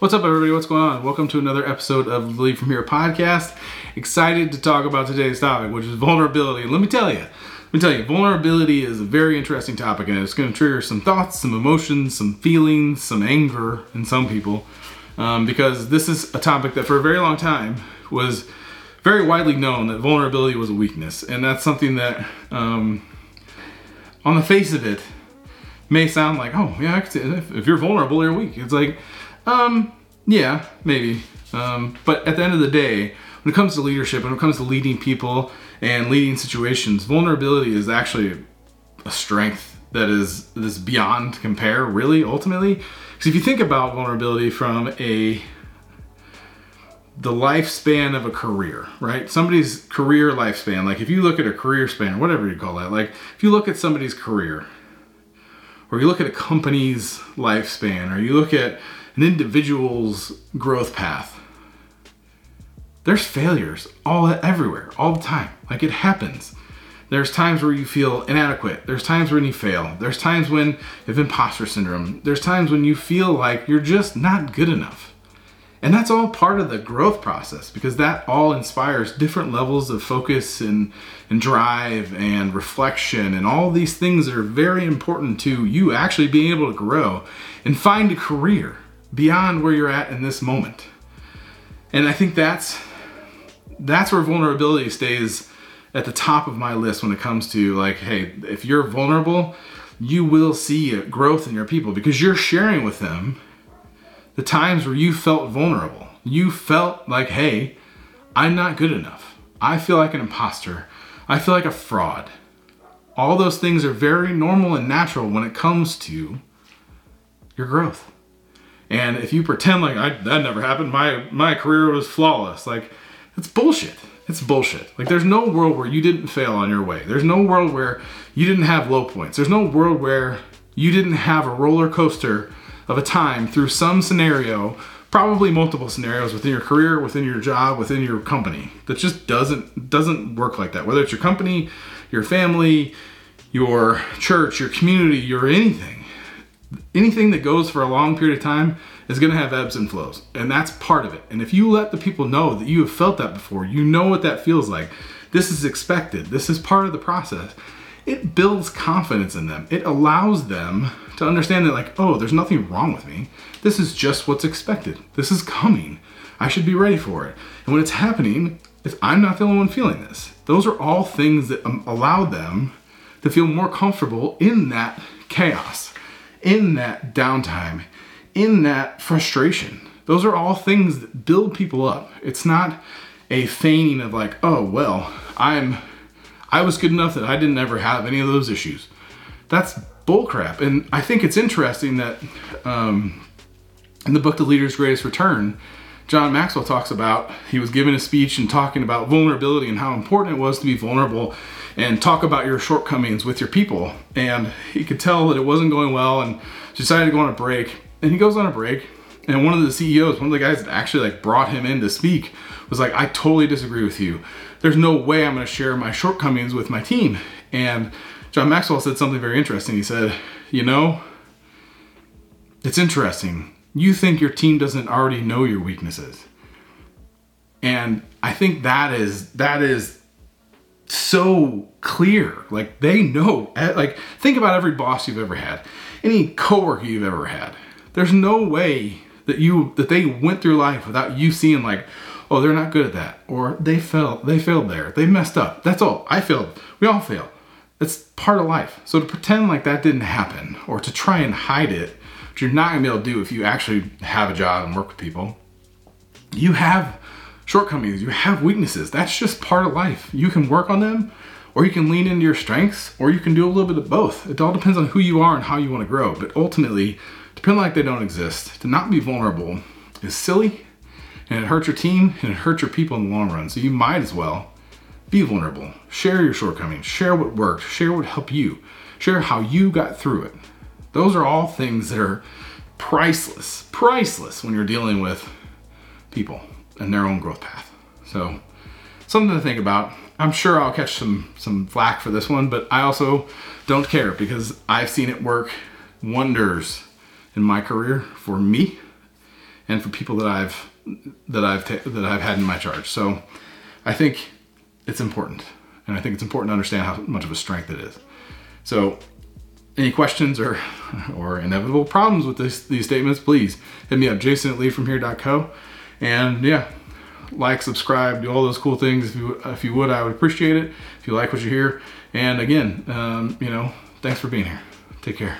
What's up, everybody? What's going on? Welcome to another episode of the Lead From Here podcast. Excited to talk about today's topic, which is vulnerability. Let me tell you, let me tell you, vulnerability is a very interesting topic, and it's going to trigger some thoughts, some emotions, some feelings, some anger in some people, um, because this is a topic that for a very long time was very widely known that vulnerability was a weakness, and that's something that, um, on the face of it, may sound like, oh yeah, if you're vulnerable, you're weak. It's like um, yeah, maybe. Um, but at the end of the day, when it comes to leadership, when it comes to leading people and leading situations, vulnerability is actually a strength that is this beyond compare, really, ultimately. Because if you think about vulnerability from a the lifespan of a career, right? Somebody's career lifespan, like if you look at a career span whatever you call that, like if you look at somebody's career, or you look at a company's lifespan, or you look at an individual's growth path, there's failures all everywhere, all the time. Like it happens. There's times where you feel inadequate. There's times when you fail. There's times when you have imposter syndrome. There's times when you feel like you're just not good enough. And that's all part of the growth process because that all inspires different levels of focus and, and drive and reflection and all these things that are very important to you actually being able to grow and find a career beyond where you're at in this moment. And I think that's that's where vulnerability stays at the top of my list when it comes to like, hey, if you're vulnerable, you will see growth in your people because you're sharing with them the times where you felt vulnerable. You felt like, hey, I'm not good enough. I feel like an imposter. I feel like a fraud. All those things are very normal and natural when it comes to your growth. And if you pretend like I, that never happened, my my career was flawless, like it's bullshit. It's bullshit. Like there's no world where you didn't fail on your way. There's no world where you didn't have low points. There's no world where you didn't have a roller coaster of a time through some scenario, probably multiple scenarios within your career, within your job, within your company. That just doesn't doesn't work like that. Whether it's your company, your family, your church, your community, your anything anything that goes for a long period of time is going to have ebbs and flows and that's part of it. And if you let the people know that you have felt that before you know what that feels like this is expected this is part of the process it builds confidence in them. It allows them to understand that like oh there's nothing wrong with me. This is just what's expected. This is coming. I should be ready for it. And when it's happening if i'm not the only one feeling this. Those are all things that um, allow them to feel more comfortable in that chaos in that downtime, in that frustration. Those are all things that build people up. It's not a feigning of like, oh well, I'm I was good enough that I didn't ever have any of those issues. That's bullcrap. And I think it's interesting that um, in the book The Leader's Greatest Return, John Maxwell talks about he was giving a speech and talking about vulnerability and how important it was to be vulnerable and talk about your shortcomings with your people. And he could tell that it wasn't going well and decided to go on a break. And he goes on a break, and one of the CEOs, one of the guys that actually like brought him in to speak, was like, "I totally disagree with you. There's no way I'm going to share my shortcomings with my team." And John Maxwell said something very interesting. He said, "You know, it's interesting. You think your team doesn't already know your weaknesses." And I think that is that is so clear. Like they know. Like think about every boss you've ever had, any coworker you've ever had. There's no way that you that they went through life without you seeing like, oh, they're not good at that, or they failed. They failed there. They messed up. That's all. I failed. We all fail. That's part of life. So to pretend like that didn't happen, or to try and hide it, which you're not gonna be able to do if you actually have a job and work with people. You have shortcomings, you have weaknesses. That's just part of life. You can work on them, or you can lean into your strengths, or you can do a little bit of both. It all depends on who you are and how you want to grow. But ultimately, to pretend like they don't exist, to not be vulnerable is silly, and it hurts your team and it hurts your people in the long run. So you might as well be vulnerable. Share your shortcomings, share what worked, share what helped you, share how you got through it. Those are all things that are priceless, priceless when you're dealing with people and their own growth path. So something to think about. I'm sure I'll catch some some flack for this one, but I also don't care because I've seen it work wonders in my career for me and for people that I've that I've ta- that I've had in my charge. So I think it's important, and I think it's important to understand how much of a strength it is. So any questions or or inevitable problems with this, these statements, please hit me up, jason at leadfromhere.co. And yeah, like, subscribe, do all those cool things. If you, if you would, I would appreciate it. If you like what you hear. And again, um, you know, thanks for being here. Take care.